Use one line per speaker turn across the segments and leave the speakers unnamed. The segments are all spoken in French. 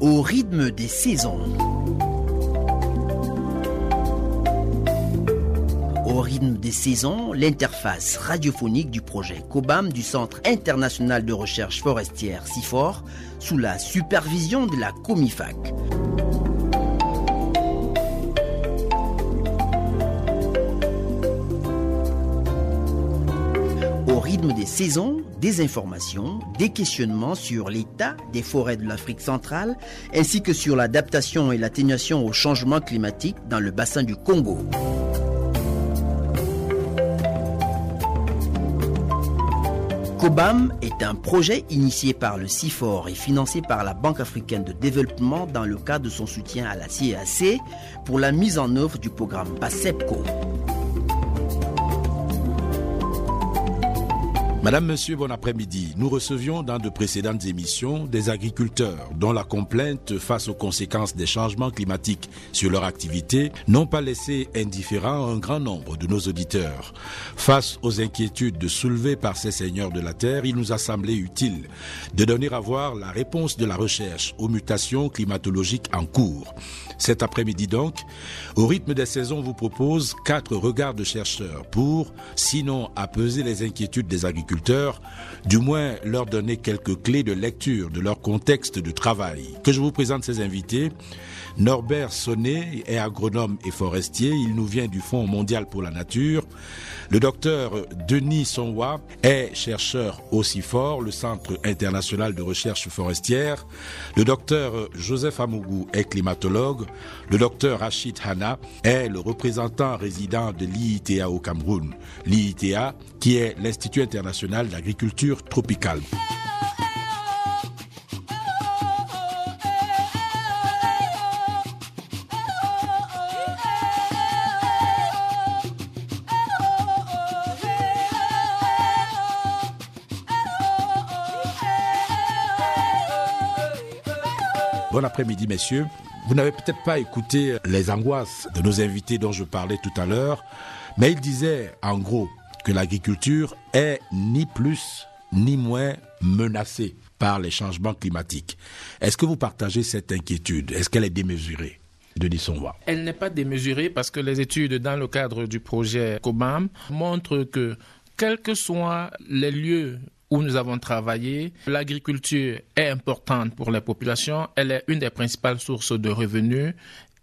au rythme des saisons. Au rythme des saisons, l'interface radiophonique du projet COBAM du Centre international de recherche forestière CIFOR sous la supervision de la COMIFAC. Au rythme des saisons, des informations, des questionnements sur l'état des forêts de l'Afrique centrale, ainsi que sur l'adaptation et l'atténuation au changement climatique dans le bassin du Congo. COBAM est un projet initié par le CIFOR et financé par la Banque africaine de développement dans le cadre de son soutien à la CAC pour la mise en œuvre du programme PASEPCO.
Madame, Monsieur, bon après-midi. Nous recevions dans de précédentes émissions des agriculteurs dont la complainte face aux conséquences des changements climatiques sur leur activité n'ont pas laissé indifférent un grand nombre de nos auditeurs. Face aux inquiétudes soulevées par ces seigneurs de la terre, il nous a semblé utile de donner à voir la réponse de la recherche aux mutations climatologiques en cours. Cet après-midi donc, au rythme des saisons, vous propose quatre regards de chercheurs pour, sinon apaiser les inquiétudes des agriculteurs, du moins leur donner quelques clés de lecture de leur contexte de travail. Que je vous présente ces invités. Norbert Sonnet est agronome et forestier. Il nous vient du Fonds mondial pour la nature. Le docteur Denis Sonwa est chercheur au CIFOR, le Centre international de recherche forestière. Le docteur Joseph Amougou est climatologue. Le docteur Rachid Hanna est le représentant résident de l'IITA au Cameroun. L'IITA qui est l'Institut international d'agriculture tropicale. Bon après-midi, messieurs. Vous n'avez peut-être pas écouté les angoisses de nos invités dont je parlais tout à l'heure, mais ils disaient en gros que l'agriculture est ni plus ni moins menacée par les changements climatiques. Est-ce que vous partagez cette inquiétude? Est-ce qu'elle est démesurée? Denis Sonwa.
Elle n'est pas démesurée parce que les études dans le cadre du projet COBAM montrent que quels que soient les lieux où nous avons travaillé, l'agriculture est importante pour les populations, elle est une des principales sources de revenus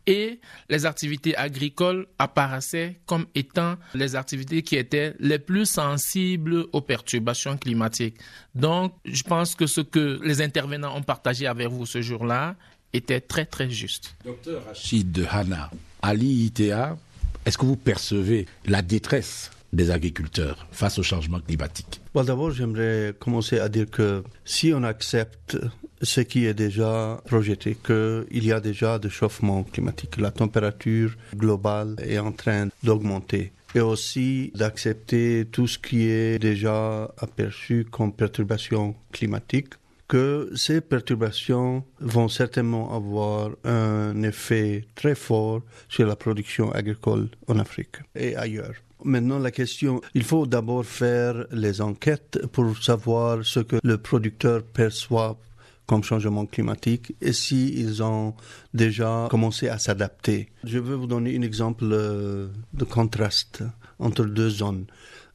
et les activités agricoles apparaissaient comme étant les activités qui étaient les plus sensibles aux perturbations climatiques. Donc, je pense que ce que les intervenants ont partagé avec vous ce jour-là était très très juste.
Docteur Rachid Hanna, à l'IITA, est-ce que vous percevez la détresse des agriculteurs face au changement climatique
D'abord, j'aimerais commencer à dire que si on accepte ce qui est déjà projeté, qu'il y a déjà de chauffement climatique, la température globale est en train d'augmenter et aussi d'accepter tout ce qui est déjà aperçu comme perturbation climatique, que ces perturbations vont certainement avoir un effet très fort sur la production agricole en Afrique et ailleurs. Maintenant, la question, il faut d'abord faire les enquêtes pour savoir ce que le producteur perçoit comme changement climatique et s'ils ont déjà commencé à s'adapter. Je vais vous donner un exemple de contraste entre deux zones,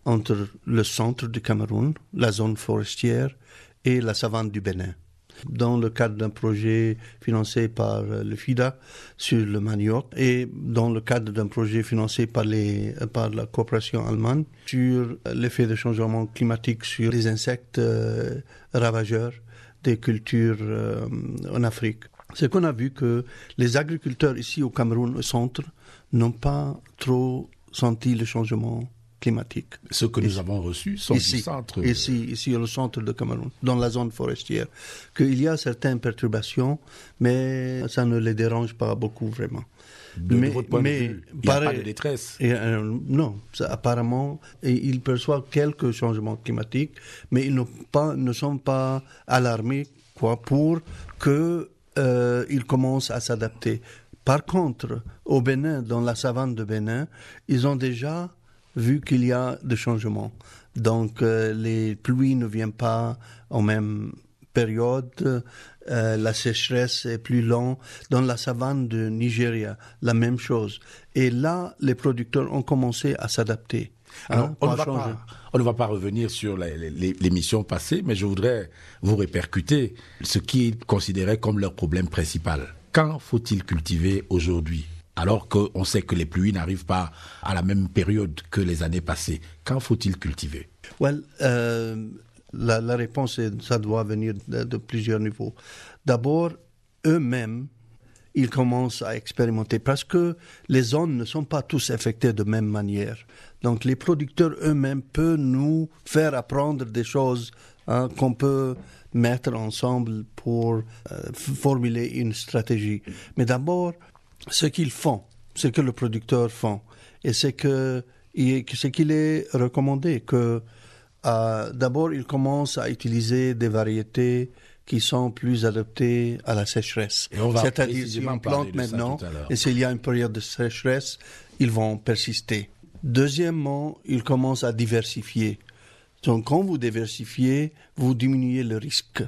entre le centre du Cameroun, la zone forestière, et la savane du Bénin. Dans le cadre d'un projet financé par le FIDA sur le manioc et dans le cadre d'un projet financé par, les, par la coopération allemande sur l'effet de changement climatique sur les insectes euh, ravageurs des cultures euh, en Afrique. C'est qu'on a vu que les agriculteurs ici au Cameroun, au centre, n'ont pas trop senti le changement climatique.
Ce que nous avons reçu sont
ici,
du centre.
Ici, ici, au centre de Cameroun, dans la zone forestière. Qu'il y a certaines perturbations, mais ça ne les dérange pas beaucoup vraiment.
De, mais, votre point
mais
de vue, il n'y a pas de détresse.
Et, euh, non, ça, apparemment, et ils perçoivent quelques changements climatiques, mais ils pas, ne sont pas alarmés quoi, pour qu'ils euh, commencent à s'adapter. Par contre, au Bénin, dans la savane de Bénin, ils ont déjà vu qu'il y a des changements. Donc euh, les pluies ne viennent pas en même période, euh, la sécheresse est plus lente. Dans la savane de Nigeria, la même chose. Et là, les producteurs ont commencé à s'adapter.
Hein, on, ne va pas, revenir sur l'émission passée, mais je voudrais vous répercuter ce qu'ils considéraient comme leur problème principal. Quand faut-il cultiver aujourd'hui? Alors qu'on sait que les pluies n'arrivent pas à la même période que les années passées. Quand faut-il cultiver?
Well, euh, la, réponse, ça doit venir de, plusieurs niveaux. D'abord, eux-mêmes, ils commencent à expérimenter parce que les zones ne sont pas tous affectées de même manière. Donc les producteurs eux-mêmes peuvent nous faire apprendre des choses hein, qu'on peut mettre ensemble pour euh, formuler une stratégie. Mais d'abord, ce qu'ils font, ce que le producteur fait, et c'est que ce qu'il est recommandé que euh, d'abord il commence à utiliser des variétés qui sont plus adaptées à la sécheresse. C'est-à-dire si on plante maintenant et s'il y a une période de sécheresse, ils vont persister. Deuxièmement, il commence à diversifier. Donc quand vous diversifiez, vous diminuez le risque.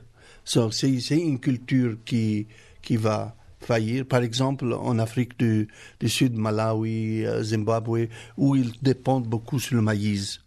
c'est une culture qui, qui va faillir. Par exemple, en Afrique du, du Sud, Malawi, euh, Zimbabwe, où ils dépendent beaucoup sur le maïs.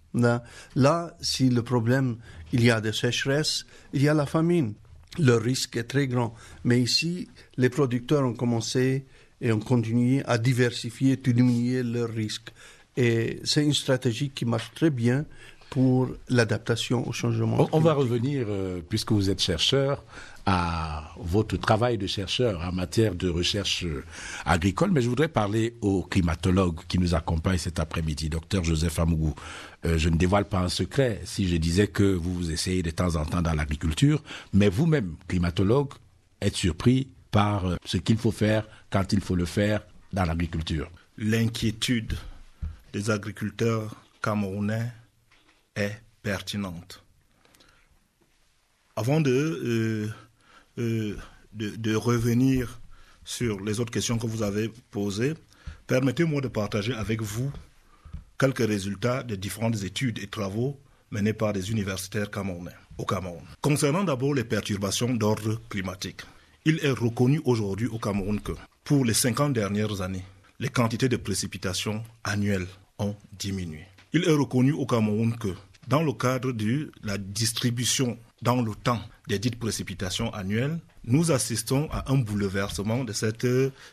Là, si le problème, il y a des sécheresses, il y a la famine. Le risque est très grand. Mais ici, les producteurs ont commencé et ont continué à diversifier, à diminuer leurs risques. Et c'est une stratégie qui marche très bien pour l'adaptation au changement.
On, va revenir, euh, puisque vous êtes chercheur, à votre travail de chercheur en matière de recherche euh, agricole, mais je voudrais parler au climatologue qui nous accompagne cet après-midi, docteur Joseph Amougou. Euh, je ne dévoile pas un secret si je disais que vous vous essayez de temps en temps dans l'agriculture, mais vous-même, climatologue, êtes surpris par ce qu'il faut faire quand il faut le faire dans l'agriculture.
L'inquiétude des agriculteurs camerounais est pertinente. Avant de, euh, euh, de, de, revenir sur les autres questions que vous avez posées, permettez-moi de partager avec vous quelques résultats des différentes études et travaux menés par des universitaires camerounais au Cameroun. Concernant d'abord les perturbations d'ordre climatique, il est reconnu aujourd'hui au Cameroun que pour les 50 dernières années, les quantités de précipitations annuelles ont diminué. Il est reconnu au Cameroun que dans le cadre de la distribution dans le temps des dites précipitations annuelles, nous assistons à un bouleversement de cette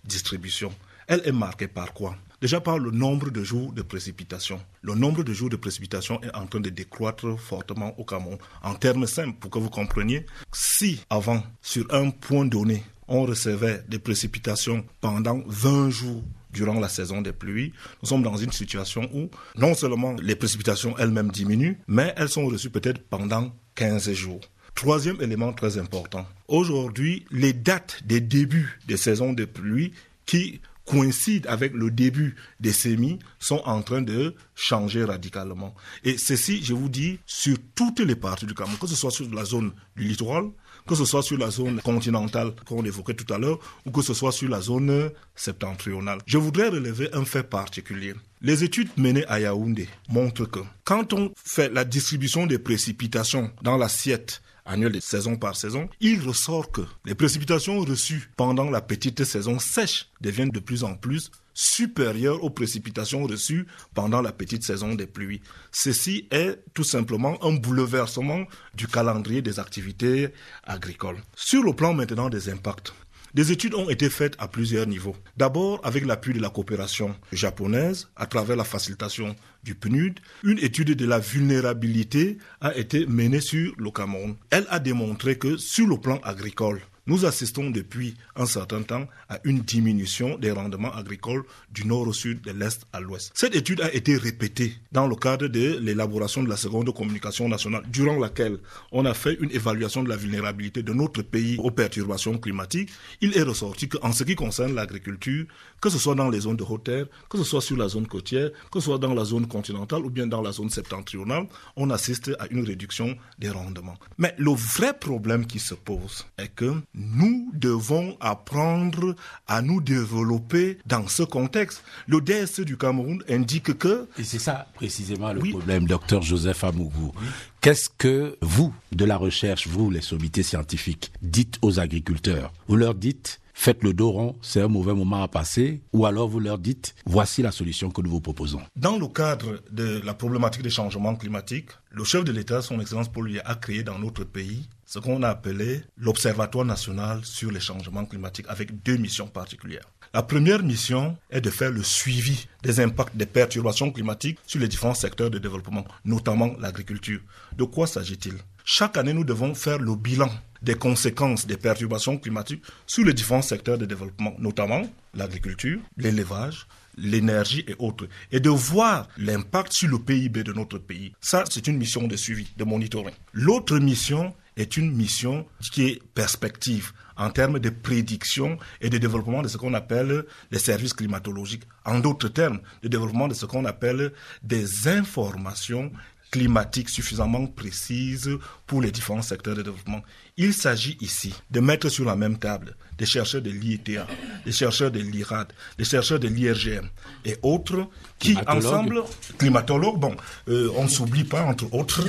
distribution. Elle est marquée par quoi? Déjà par le nombre de jours de précipitations. Le nombre de jours de précipitations est en train de décroître fortement au Cameroun. En termes simples, pour que vous compreniez, si avant, sur un point donné, on recevait des précipitations pendant 20 jours durant la saison des pluies, nous sommes dans une situation où non seulement les précipitations elles-mêmes diminuent, mais elles sont reçues peut-être pendant 15 jours. Troisième élément très important. Aujourd'hui, les dates des débuts des saisons de pluie qui coïncident avec le début des semis sont en train de changer radicalement. Et ceci, je vous dis, sur toutes les parties du Cameroun, que ce soit sur la zone du littoral, que ce soit sur la zone continentale qu'on évoquait tout à l'heure, ou que ce soit sur la zone septentrionale. Je voudrais relever un fait particulier. Les études menées à Yaoundé montrent que quand on fait la distribution des précipitations dans l'assiette annuelle de saison par saison, il ressort que les précipitations reçues pendant la petite saison sèche deviennent de plus en plus supérieures aux précipitations reçues pendant la petite saison des pluies. Ceci est tout simplement un bouleversement du calendrier des activités agricoles. Sur le plan maintenant des impacts, des études ont été faites à plusieurs niveaux. D'abord avec l'appui de la coopération japonaise à travers la facilitation du PNUD, une étude de la vulnérabilité a été menée sur le Cameroun. Elle a démontré que sur le plan agricole, nous assistons depuis un certain temps à une diminution des rendements agricoles du nord au sud, de l'est à l'ouest. Cette étude a été répétée dans le cadre de l'élaboration de la seconde communication nationale, durant laquelle on a fait une évaluation de la vulnérabilité de notre pays aux perturbations climatiques. Il est ressorti qu'en ce qui concerne l'agriculture, que ce soit dans les zones de haute terre, que ce soit sur la zone côtière, que ce soit dans la zone continentale ou bien dans la zone septentrionale, on assiste à une réduction des rendements. Mais le vrai problème qui se pose est que nous devons apprendre à nous développer dans ce contexte. Le DSE du Cameroun indique que...
Et c'est ça précisément le problème, docteur Joseph Amougou. Qu'est-ce que vous, de la recherche, vous, les sommités scientifiques, dites aux agriculteurs? Vous leur dites, faites le dos rond, c'est un mauvais moment à passer, ou alors vous leur dites, voici la solution que nous vous proposons.
Dans le cadre de la problématique des changements climatiques, le chef de l'État, son Excellence Paul a créé dans notre pays ce qu'on a appelé l'Observatoire national sur les changements climatiques avec deux missions particulières. La première mission est de faire le suivi des impacts des perturbations climatiques sur les différents secteurs de développement, notamment l'agriculture. De quoi s'agit-il? Chaque année, nous devons faire le bilan des conséquences des perturbations climatiques sur les différents secteurs de développement, notamment l'agriculture, l'élevage, l'énergie et autres, et de voir l'impact sur le PIB de notre pays. Ça, c'est une mission de suivi, de monitoring. L'autre mission est une mission qui est perspective en termes de prédiction et de développement de ce qu'on appelle les services climatologiques. En d'autres termes, de développement de ce qu'on appelle des informations climatiques suffisamment précises pour les différents secteurs de développement. Il s'agit ici de mettre sur la même table des chercheurs de l'IETA, des chercheurs de l'IRAD, des chercheurs de l'IRGM et autres qui ensemble, climatologues, bon, euh, on ne s'oublie pas entre autres,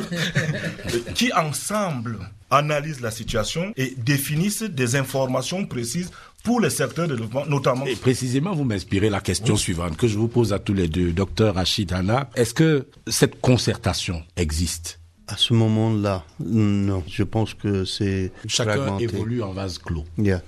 qui ensemble analysent la situation et définissent des informations précises pour les secteurs de développement, notamment.
Et précisément, vous m'inspirez la question suivante que je vous pose à tous les deux, docteur Rachid Hanna. Est-ce que cette concertation existe?
À ce moment-là, non. Je pense que c'est
chacun évolue en vase clos.
Yeah.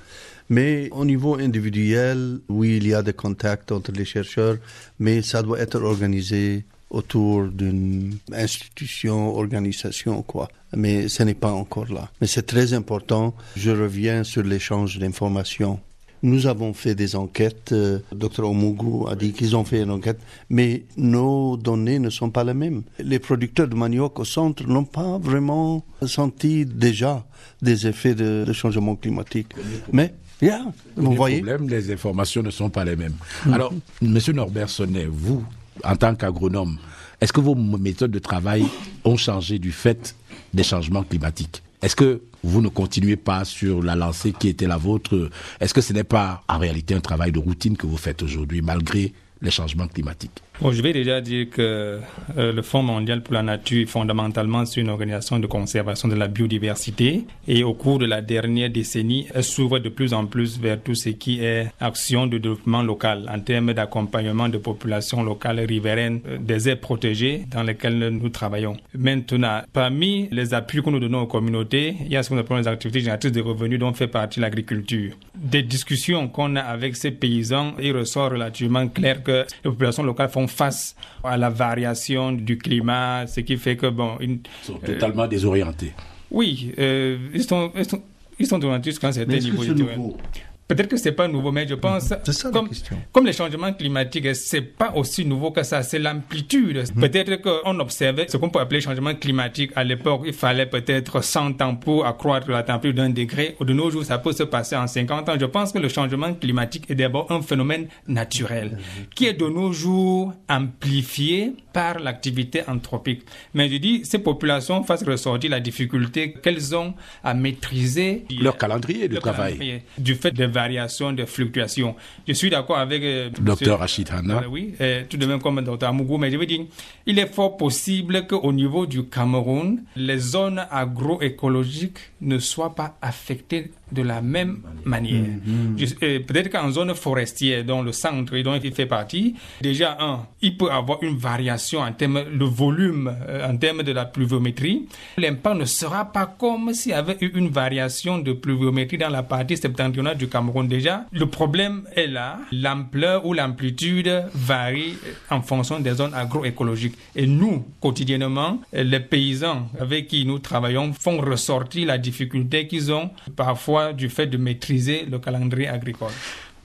Mais au niveau individuel, oui, il y a des contacts entre les chercheurs, mais ça doit être organisé autour d'une institution, organisation, quoi. Mais ce n'est pas encore là. Mais c'est très important. Je reviens sur l'échange d'informations. Nous avons fait des enquêtes. Euh, Dr Omugu a dit qu'ils ont fait une enquête, mais nos données ne sont pas les mêmes. Les producteurs de manioc au centre n'ont pas vraiment senti déjà des effets de, changement climatique. Mais Yeah, vous voyez.
problème, les informations ne sont pas les mêmes. Alors, Monsieur Norbert Sonnet, vous, en tant qu'agronome, est-ce que vos méthodes de travail ont changé du fait des changements climatiques? Est-ce que vous ne continuez pas sur la lancée qui était la vôtre. Est-ce que ce n'est pas en réalité un travail de routine que vous faites aujourd'hui malgré les changements climatiques?
Bon, je vais déjà dire que euh, le Fonds mondial pour la nature, fondamentalement, c'est une organisation de conservation de la biodiversité. Et au cours de la dernière décennie, elle s'ouvre de plus en plus vers tout ce qui est action de développement local en termes d'accompagnement de populations locales riveraines euh, des aires protégées dans lesquelles nous travaillons. Maintenant, parmi les appuis que nous donnons aux communautés, il y a ce qu'on appelle les activités génératrices de revenus dont fait partie l'agriculture. Des discussions qu'on a avec ces paysans, il ressort relativement clair que les populations locales font face à la variation du climat, ce qui fait que, bon...
Ils sont totalement désorientés.
Oui, euh, ils, sont, ils, sont, ils sont désorientés jusqu'à un certain niveau. Peut-être que c'est pas nouveau, mais je pense comme, comme les changements climatiques, c'est pas aussi nouveau que ça, c'est l'amplitude. Mhm. Peut-être qu'on observait ce qu'on peut appeler changement climatique. À l'époque, il fallait peut-être 100 ans pour accroître la température d'un degré. De nos jours, ça peut se passer en 50 ans. Je pense que le changement climatique est d'abord un phénomène naturel mhm. qui est de nos jours amplifié par l'activité anthropique. Mais je dis, ces populations fassent ressortir la difficulté qu'elles ont à maîtriser
leur calendrier de travail.
du fait des variations, des fluctuations. Je suis d'accord avec euh,
Docteur Rachid Hanna.
oui, tout de même comme Dr Amougou, mais je veux dire, il est fort possible qu'au niveau du Cameroun, les zones agroécologiques ne soient pas affectées de la même manière. Mm-hmm. Peut-être qu'en zone forestière, dont le centre et dont il fait partie, déjà, un, il peut avoir une variation en termes de volume, euh, en termes de la pluviométrie. L'impact ne sera pas comme s'il y avait eu une variation de pluviométrie dans la partie septentrionale du Cameroun. Le problème est là. L'ampleur ou l'amplitude varie en fonction des zones agroécologiques. Et nous, quotidiennement, les paysans avec qui nous travaillons font ressortir la difficulté qu'ils ont parfois du fait de maîtriser le calendrier agricole.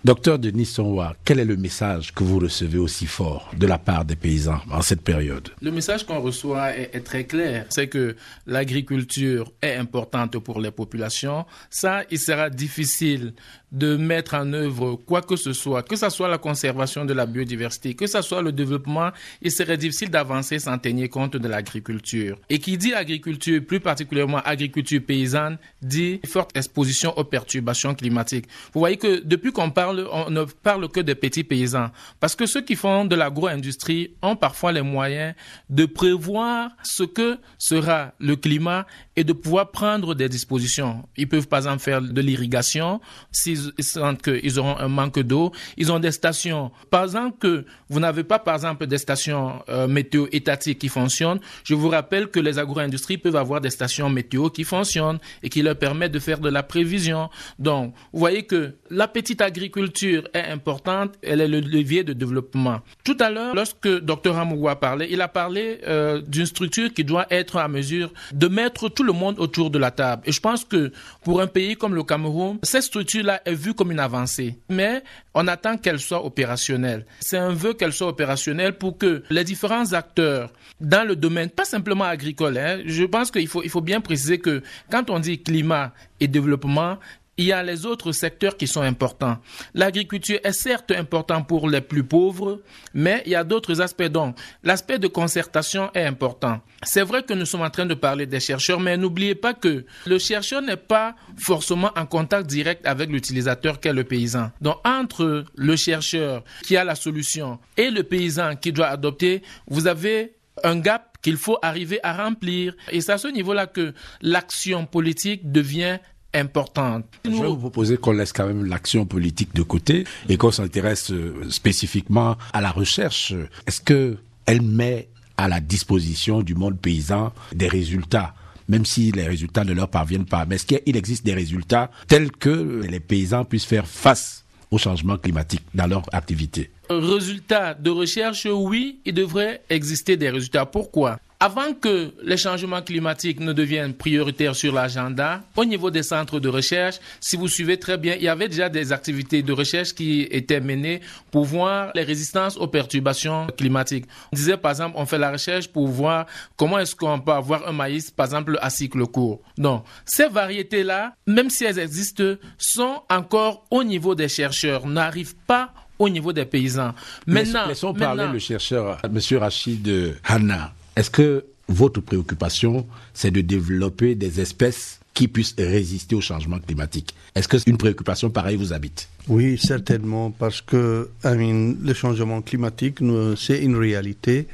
Docteur Denis Sonwa, quel est le message que vous recevez aussi fort de la part des paysans en cette période?
Le message qu'on reçoit est, est, très clair. C'est que l'agriculture est importante pour les populations. Ça, il sera difficile de mettre en œuvre quoi que ce soit, que ce soit la conservation de la biodiversité, que ce soit le développement, il serait difficile d'avancer sans tenir compte de l'agriculture. Et qui dit agriculture, plus particulièrement agriculture paysanne, dit forte exposition aux perturbations climatiques. Vous voyez que depuis qu'on parle, on ne parle que des petits paysans. Parce que ceux qui font de l'agro-industrie ont parfois les moyens de prévoir ce que sera le climat et de pouvoir prendre des dispositions. Ils peuvent par exemple faire de l'irrigation s'ils sentent qu'ils auront un manque d'eau. Ils ont des stations. Par exemple que vous n'avez pas par exemple des stations euh, météo étatiques qui fonctionnent, je vous rappelle que les agro-industries peuvent avoir des stations météo qui fonctionnent et qui leur permettent de faire de la prévision. Donc, vous voyez que la petite agriculture est importante, elle est le levier de développement. Tout à l'heure, lorsque Dr Hamouwa parlait, il a parlé euh, d'une structure qui doit être à mesure de mettre tout le monde autour de la table. Et je pense que pour un pays comme le Cameroun, cette structure-là est vue comme une avancée. Mais on attend qu'elle soit opérationnelle. C'est un vœu qu'elle soit opérationnelle pour que les différents acteurs dans le domaine, pas simplement agricole, hein, je pense qu'il faut, il faut bien préciser que quand on dit climat et développement, il y a les autres secteurs qui sont importants. L'agriculture est certes important pour les plus pauvres, mais il y a d'autres aspects. Donc, l'aspect de concertation est important. C'est vrai que nous sommes en train de parler des chercheurs, mais n'oubliez pas que le chercheur n'est pas forcément en contact direct avec l'utilisateur qu'est le paysan. Donc, entre le chercheur qui a la solution et le paysan qui doit adopter, vous avez un gap qu'il faut arriver à remplir. Et c'est à ce niveau-là que l'action politique devient importante.
Je vais vous proposer qu'on laisse quand même l'action politique de côté et qu'on s'intéresse spécifiquement à la recherche. Est-ce que elle met à la disposition du monde paysan des résultats même si les résultats ne leur parviennent pas? Mais est-ce qu'il existe des résultats tels que les paysans puissent faire face au changement climatique dans leur activité?
Résultats de recherche, oui, il devrait exister des résultats. Pourquoi? Avant que les changements climatiques ne deviennent prioritaires sur l'agenda, au niveau des centres de recherche, si vous suivez très bien, il y avait déjà des activités de recherche qui étaient menées pour voir les résistances aux perturbations climatiques. On disait par exemple, on fait la recherche pour voir comment est-ce qu'on peut avoir un maïs, par exemple, à cycle court. Donc, ces variétés-là, même si elles existent, sont encore au niveau des chercheurs, n'arrivent pas au niveau des paysans.
Maintenant, laissons parler le chercheur, M. Rachid Hanna. Est-ce que votre préoccupation, c'est de développer des espèces qui puissent résister au changement climatique? Est-ce que une préoccupation pareille vous habite?
Oui, certainement, parce que le changement climatique, c'est une réalité.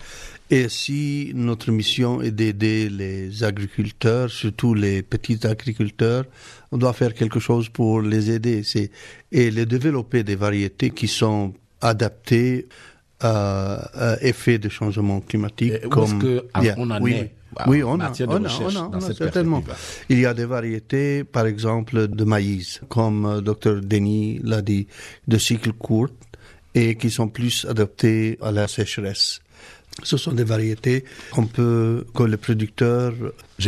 Et si notre mission est d'aider les agriculteurs, surtout les petits agriculteurs, on doit faire quelque chose pour les aider. Et les développer des variétés qui sont adaptées euh, euh, effet de changement climatique.
Et comme que, on en
oui,
est?
oui, on a, on a, on a, certainement. Il y a des variétés, par exemple, de maïs, comme euh, Dr Denis l'a dit, de cycle court, et qui sont plus adaptées à la sécheresse. Ce sont des variétés qu'on peut, que les producteurs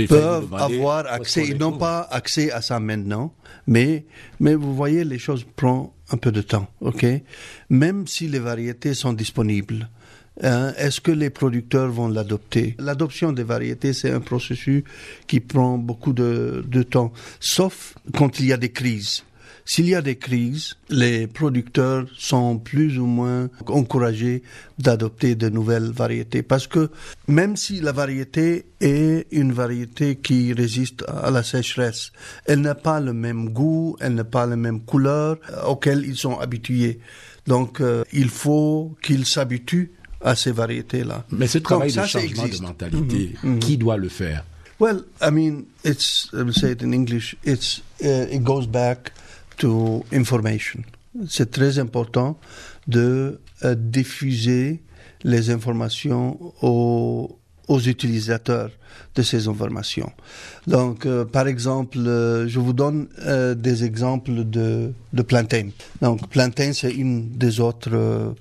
peuvent avoir accès. Ils n'ont pas accès à ça maintenant, mais, mais vous voyez, les choses prennent un peu de temps, ok? Même si les variétés sont disponibles, hein, est-ce que les producteurs vont l'adopter? L'adoption des variétés, c'est un processus qui prend beaucoup de, de temps, sauf quand il y a des crises. S'il y a des crises, les producteurs sont plus ou moins encouragés d'adopter de nouvelles variétés parce que même si la variété est une variété qui résiste à la sécheresse, elle n'a pas le même goût, elle n'a pas la même couleur auxquelles ils sont habitués. Donc euh, il faut qu'ils s'habituent à ces variétés-là.
Mais ce travail ça, de changement de mentalité, mm -hmm. qui doit le faire?
Well, I mean, it's, I will say it in English, it's, uh, it goes back to information. C'est très important de euh, diffuser les informations aux, aux, utilisateurs de ces informations. Donc, euh, par exemple, euh, je vous donne des exemples de, de plantain. Donc, plantain, c'est une des autres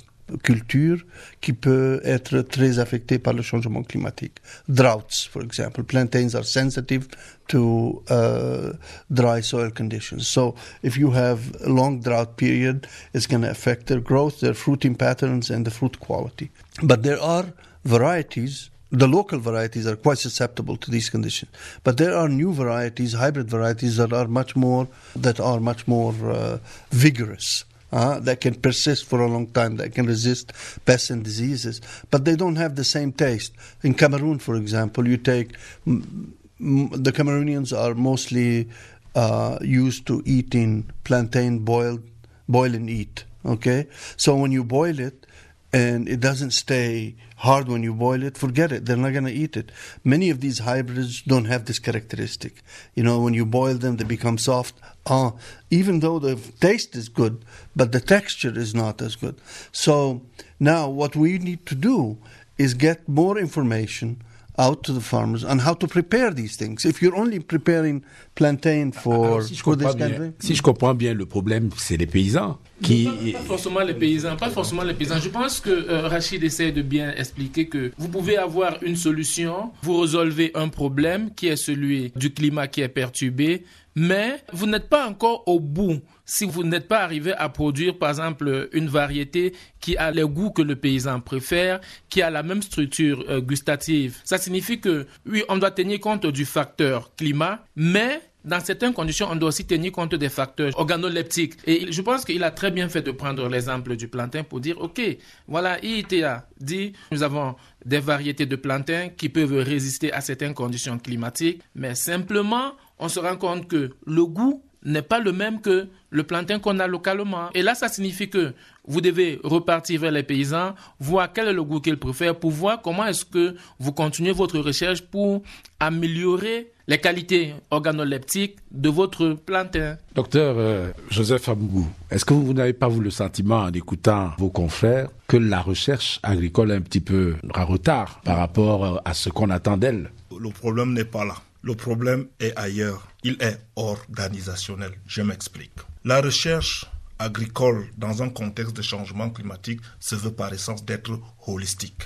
culture qui peut être très affectée par le changement climatique. Droughts, for example. Plantains are sensitive to uh, dry soil conditions. So if you have a long drought period, it's going to affect their growth, their fruiting patterns, and the fruit quality. But there are varieties the local varieties are quite susceptible to these conditions. But there are new varieties, hybrid varieties that are much more that are much more uh, vigorous. Uh, that can persist for a long time, that can resist pests and diseases, but they don't have the same taste. In Cameroon, for example, you take m- m- the Cameroonians are mostly uh, used to eating plantain boiled, boil and eat. Okay, so when you boil it, and it doesn't stay hard when you boil it, forget it. They're not going to eat it. Many of these hybrids don't have this characteristic. You know, when you boil them, they become soft. Uh, even though the taste is good, but the texture is not as good. So now what we need to do is get more information out to the farmers on how to prepare these things. If you're only preparing plantain for,
Alors, si, je
for this
comprends bien,
country,
si je comprends bien, le problème, c'est les paysans qui.
Pas, pas forcément les paysans, pas forcément les paysans. Je pense que euh, Rachid essaie de bien expliquer que vous pouvez avoir une solution, vous résolvez un problème qui est celui du climat qui est perturbé, mais vous n'êtes pas encore au bout si vous n'êtes pas arrivé à produire, par exemple, une variété qui a les goûts que le paysan préfère, qui a la même structure euh, gustative. Ça signifie que, oui, on doit tenir compte du facteur climat, mais dans certaines conditions, on doit aussi tenir compte des facteurs organoleptiques. Et je pense qu'il a très bien fait de prendre l'exemple du plantain pour dire, OK, voilà, IITA dit, nous avons des variétés de plantain qui peuvent résister à certaines conditions climatiques, mais simplement, on se rend compte que le goût n'est pas le même que le plantain qu'on a localement. Et là, ça signifie que vous devez repartir vers les paysans, voir quel est le goût qu'ils préfèrent, pour voir comment est-ce que vous continuez votre recherche pour améliorer les qualités organoleptiques de votre plantain.
Docteur euh, Joseph Amougou, est-ce que vous n'avez pas vous le sentiment en écoutant vos confrères que la recherche agricole est un petit peu en retard par rapport euh, à ce qu'on attend d'elle?
Le problème n'est pas là. Le problème est ailleurs. Il est organisationnel. Je m'explique. La recherche agricole dans un contexte de changement climatique se veut par essence d'être holistique.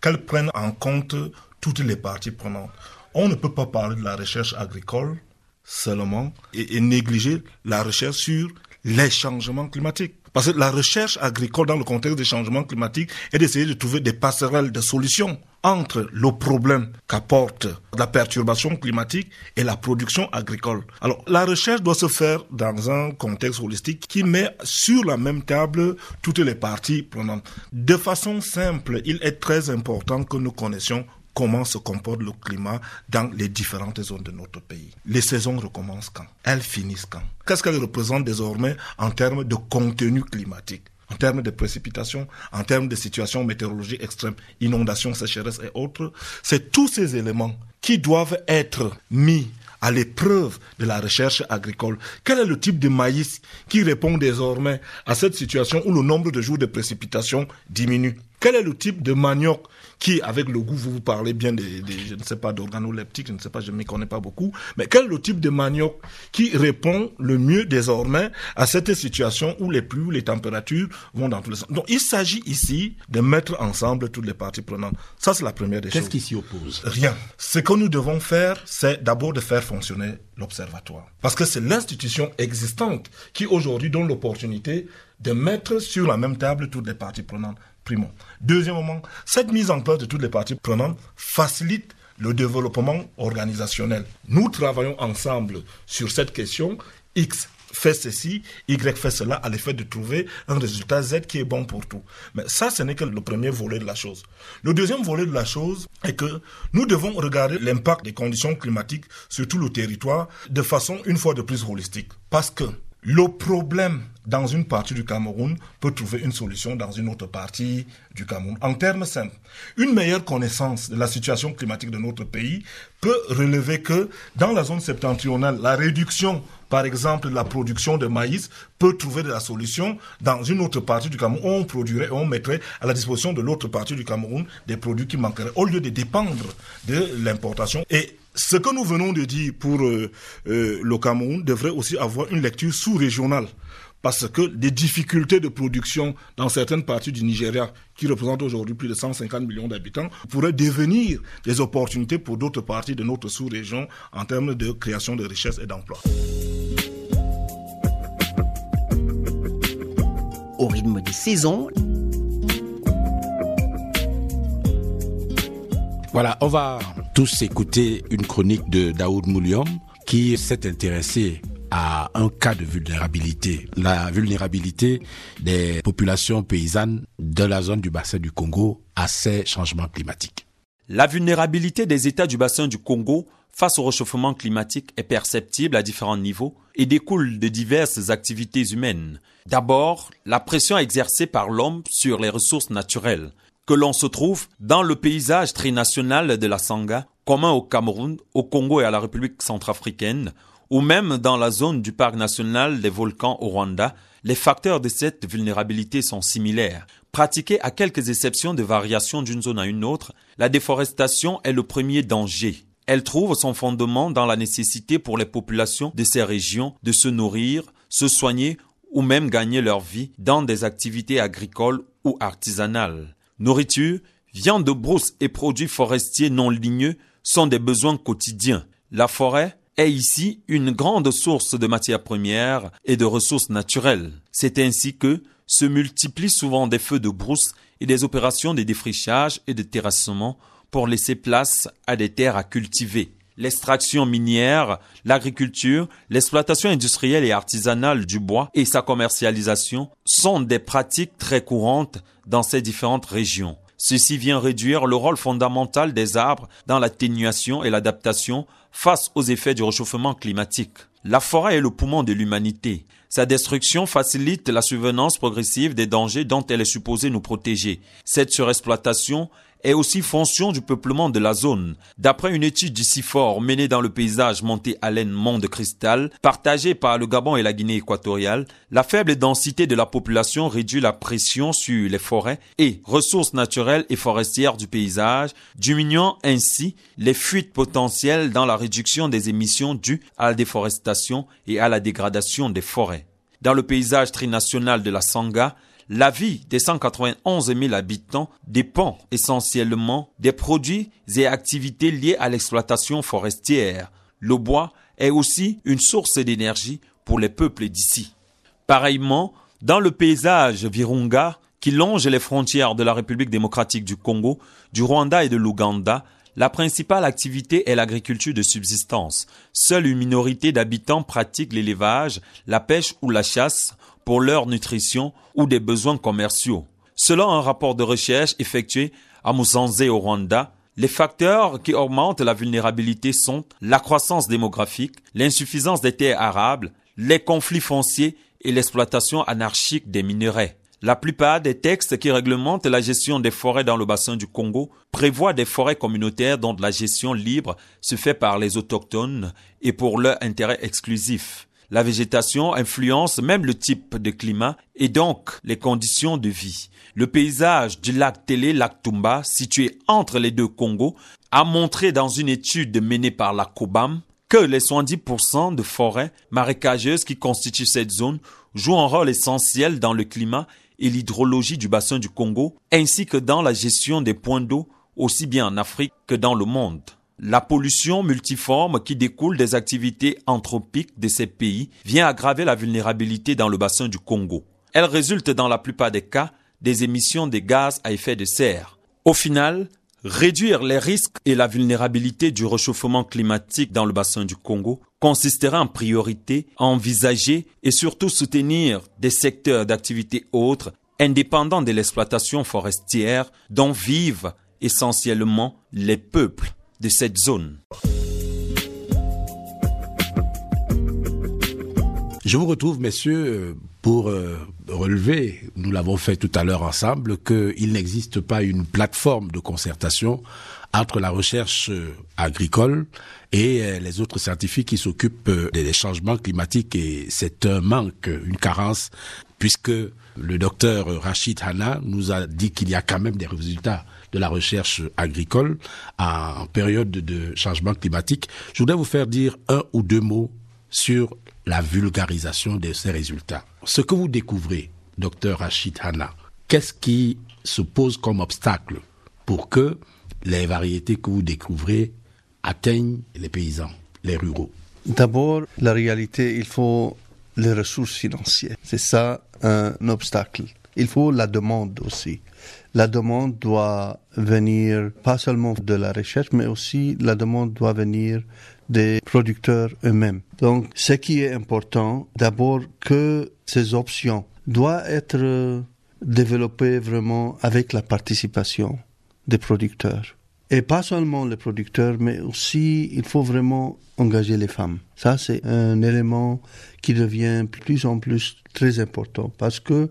Qu'elle prenne en compte toutes les parties prenantes. On ne peut pas parler de la recherche agricole seulement et, négliger la recherche sur les changements climatiques. Parce que la recherche agricole dans le contexte des changements climatiques est d'essayer de trouver des passerelles de solutions entre le problème qu'apporte la perturbation climatique et la production agricole. Alors, la recherche doit se faire dans un contexte holistique qui met sur la même table toutes les parties prenantes. De façon simple, il est très important que nous connaissions comment se comporte le climat dans les différentes zones de notre pays. Les saisons recommencent quand? Elles finissent quand? Qu'est-ce qu'elles représentent désormais en termes de contenu climatique? En termes de précipitations, en termes de situations météorologiques extrêmes, inondations, sécheresses et autres, c'est tous ces éléments qui doivent être mis à l'épreuve de la recherche agricole. Quel est le type de maïs qui répond désormais à cette situation où le nombre de jours de précipitations diminue? Quel est le type de manioc qui, avec le goût, vous vous parlez bien des, des je ne sais pas, d'organoleptiques, je ne sais pas, je ne m'y connais pas beaucoup, mais quel est le type de manioc qui répond le mieux désormais à cette situation où les pluies, les températures vont dans tous les sens? Donc, il s'agit ici de mettre ensemble toutes les parties prenantes. Ça, c'est la première des choses.
Qu'est-ce qui s'y oppose?
Rien. Ce que nous devons faire, c'est d'abord de faire fonctionner l'observatoire. Parce que c'est l'institution existante qui aujourd'hui donne l'opportunité de mettre sur la même table toutes les parties prenantes. Primo. Deuxièmement, cette mise en place de toutes les parties prenantes facilite le développement organisationnel. Nous travaillons ensemble sur cette question. X fait ceci, Y fait cela, à l'effet de trouver un résultat Z qui est bon pour tout. Mais ça, ce n'est que le premier volet de la chose. Le deuxième volet de la chose est que nous devons regarder l'impact des conditions climatiques sur tout le territoire de façon une fois de plus holistique. Parce que le problème dans une partie du Cameroun peut trouver une solution dans une autre partie du Cameroun. En termes simples, une meilleure connaissance de la situation climatique de notre pays peut relever que dans la zone septentrionale, la réduction, par exemple, de la production de maïs peut trouver de la solution dans une autre partie du Cameroun on produirait et on mettrait à la disposition de l'autre partie du Cameroun des produits qui manqueraient au lieu de dépendre de l'importation. Et Ce que nous venons de dire pour euh, euh, le Cameroun devrait aussi avoir une lecture sous-régionale parce que des difficultés de production dans certaines parties du Nigeria, qui représentent aujourd'hui plus de 150 millions d'habitants, pourraient devenir des opportunités pour d'autres parties de notre sous-région en termes de création de richesses et d'emplois.
Au rythme des saisons,
Voilà, on va tous écouter une chronique de Daoud Mouliom qui s'est intéressé à un cas de vulnérabilité, la vulnérabilité des populations paysannes de la zone du bassin du Congo à ces changements climatiques.
La vulnérabilité des États du bassin du Congo face au réchauffement climatique est perceptible à différents niveaux et découle de diverses activités humaines. D'abord, la pression exercée par l'homme sur les ressources naturelles, que l'on se trouve dans le paysage trinational de la Sangha, commun au Cameroun, au Congo et à la République centrafricaine, ou même dans la zone du parc national des volcans au Rwanda, les facteurs de cette vulnérabilité sont similaires. Pratiquée à quelques exceptions de variations d'une zone à une autre, la déforestation est le premier danger. Elle trouve son fondement dans la nécessité pour les populations de ces régions de se nourrir, se soigner ou même gagner leur vie dans des activités agricoles ou artisanales. Nourriture, viande de brousse et produits forestiers non ligneux sont des besoins quotidiens. La forêt est ici une grande source de matières premières et de ressources naturelles. C'est ainsi que se multiplient souvent des feux de brousse et des opérations de défrichage et de terrassement pour laisser place à des terres à cultiver. L'extraction minière, l'agriculture, l'exploitation industrielle et artisanale du bois et sa commercialisation sont des pratiques très courantes dans ces différentes régions. Ceci vient réduire le rôle fondamental des arbres dans l'atténuation et l'adaptation face aux effets du réchauffement climatique. La forêt est le poumon de l'humanité. Sa destruction facilite la survenance progressive des dangers dont elle est supposée nous protéger. Cette surexploitation est aussi fonction du peuplement de la zone. D'après une étude du CIFOR menée dans le paysage monté Allen Mont de Cristal, partagée par le Gabon et la Guinée équatoriale, la faible densité de la population réduit la pression sur les forêts et ressources naturelles et forestières du paysage, diminuant ainsi les fuites potentielles dans la réduction des émissions dues à la déforestation et à la dégradation des forêts. Dans le paysage trinational de la Sangha, la vie des 191 000 habitants dépend essentiellement des produits et activités liées à l'exploitation forestière. Le bois est aussi une source d'énergie pour les peuples d'ici. Pareillement, dans le paysage Virunga, qui longe les frontières de la République démocratique du Congo, du Rwanda et de l'Ouganda, la principale activité est l'agriculture de subsistance. Seule une minorité d'habitants pratique l'élevage, la pêche ou la chasse pour leur nutrition ou des besoins commerciaux. Selon un rapport de recherche effectué à Musanze au Rwanda, les facteurs qui augmentent la vulnérabilité sont la croissance démographique, l'insuffisance des terres arables, les conflits fonciers et l'exploitation anarchique des minerais. La plupart des textes qui réglementent la gestion des forêts dans le bassin du Congo prévoient des forêts communautaires dont la gestion libre se fait par les autochtones et pour leur intérêt exclusif. La végétation influence même le type de climat et donc les conditions de vie. Le paysage du lac Télé, lac Tumba, situé entre les deux Congos, a montré dans une étude menée par la COBAM que les 70% de forêts marécageuses qui constituent cette zone jouent un rôle essentiel dans le climat et l'hydrologie du bassin du Congo, ainsi que dans la gestion des points d'eau, aussi bien en Afrique que dans le monde. La pollution multiforme qui découle des activités anthropiques de ces pays vient aggraver la vulnérabilité dans le bassin du Congo. Elle résulte dans la plupart des cas des émissions de gaz à effet de serre. Au final, réduire les risques et la vulnérabilité du réchauffement climatique dans le bassin du Congo consisterait en priorité à envisager et surtout soutenir des secteurs d'activité autres indépendants de l'exploitation forestière dont vivent essentiellement les peuples de cette zone.
Je vous retrouve, messieurs, pour euh, relever, nous l'avons fait tout à l'heure ensemble, qu'il n'existe pas une plateforme de concertation entre la recherche euh, agricole et euh, les autres scientifiques qui s'occupent des changements climatiques et c'est un manque, une carence puisque le docteur Rachid Hanna nous a dit qu'il y a quand même des résultats de la recherche agricole en période de changement climatique. Je voudrais vous faire dire un ou deux mots sur la vulgarisation de ces résultats. Ce que vous découvrez, docteur Rachid Hanna, qu'est-ce qui se pose comme obstacle pour que les variétés que vous découvrez atteignent les paysans, les ruraux?
D'abord, la réalité, il faut les ressources financières. C'est ça un obstacle. Il faut la demande aussi. La demande doit venir pas seulement de la recherche, mais aussi la demande doit venir des producteurs eux-mêmes. Donc, ce qui est important, d'abord que ces options doivent être développées vraiment avec la participation des producteurs. Et pas seulement les producteurs, mais aussi il faut vraiment engager les femmes. Ça, c'est un élément qui devient de plus en plus très important parce que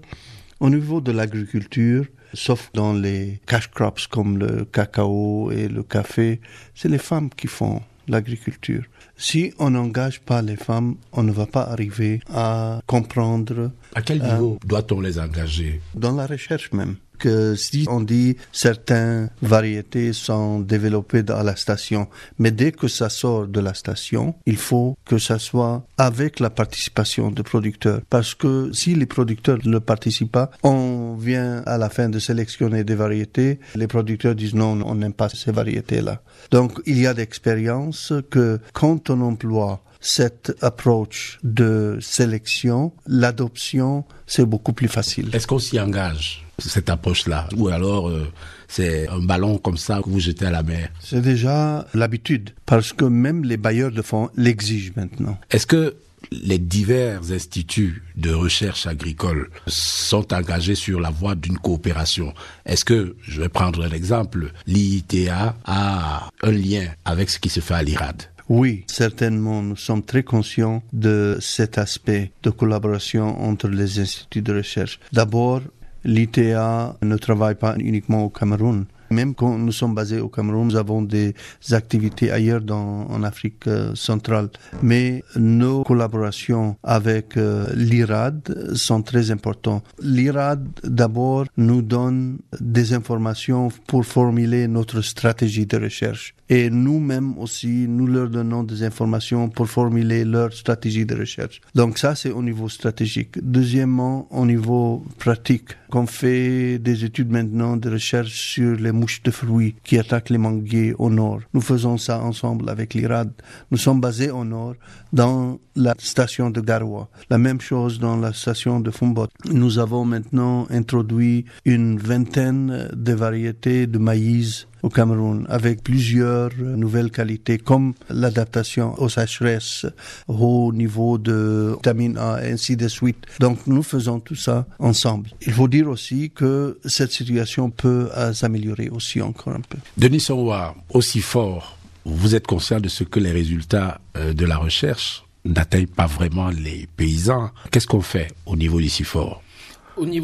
au niveau de l'agriculture, sauf dans les cash crops comme le cacao et le café, c'est les femmes qui font l'agriculture. Si on n'engage pas les femmes, on ne va pas arriver à comprendre.
À quel niveau euh, doit-on les engager?
Dans la recherche même que si on dit certaines variétés sont développées dans la station, mais dès que ça sort de la station, il faut que ça soit avec la participation des producteurs. Parce que si les producteurs ne participent pas, on vient à la fin de sélectionner des variétés. Les producteurs disent non, on n'aime pas ces variétés-là. Donc, il y a d'expérience que quand on emploie cette approche de sélection, l'adoption, c'est beaucoup plus facile.
Est-ce qu'on s'y engage cette approche-là? Ou alors euh, c'est un ballon comme ça que vous jetez à la mer?
C'est déjà l'habitude, parce que même les bailleurs de fonds l'exigent maintenant.
Est-ce que les divers instituts de recherche agricole sont engagés sur la voie d'une coopération? Est-ce que, je vais prendre un exemple, l'IITA a un lien avec ce qui se fait à l'IRAD?
Oui, certainement, nous sommes très conscients de cet aspect de collaboration entre les instituts de recherche. D'abord, l'ITA ne travaille pas uniquement au Cameroun. Même quand nous sommes basés au Cameroun, nous avons des activités ailleurs en Afrique euh, centrale. Mais nos collaborations avec euh, l'IRAD sont très importantes. L'IRAD, d'abord, nous donne des informations pour formuler notre stratégie de recherche. Et nous-mêmes aussi, nous leur donnons des informations pour formuler leur stratégie de recherche. Donc ça, c'est au niveau stratégique. Deuxièmement, au niveau pratique, on fait des études maintenant de recherche sur les mouches de fruits qui attaquent les manguiers au nord. Nous faisons ça ensemble avec l'IRAD. Nous sommes basés au nord dans la station de Garoua. La même chose dans la station de Fumbot. Nous avons maintenant introduit une vingtaine de variétés de maïs au Cameroun avec plusieurs nouvelles qualités comme l'adaptation aux sécheresses, au niveau de vitamine A ainsi de suite. Donc nous faisons tout ça ensemble. Il faut dire aussi que cette situation peut s'améliorer aussi encore un peu.
Denis Sonwa, aussi fort, vous êtes conscient de ce que les résultats euh, de la recherche n'atteignent pas vraiment les paysans. Qu'est-ce qu'on fait au niveau du CIFOR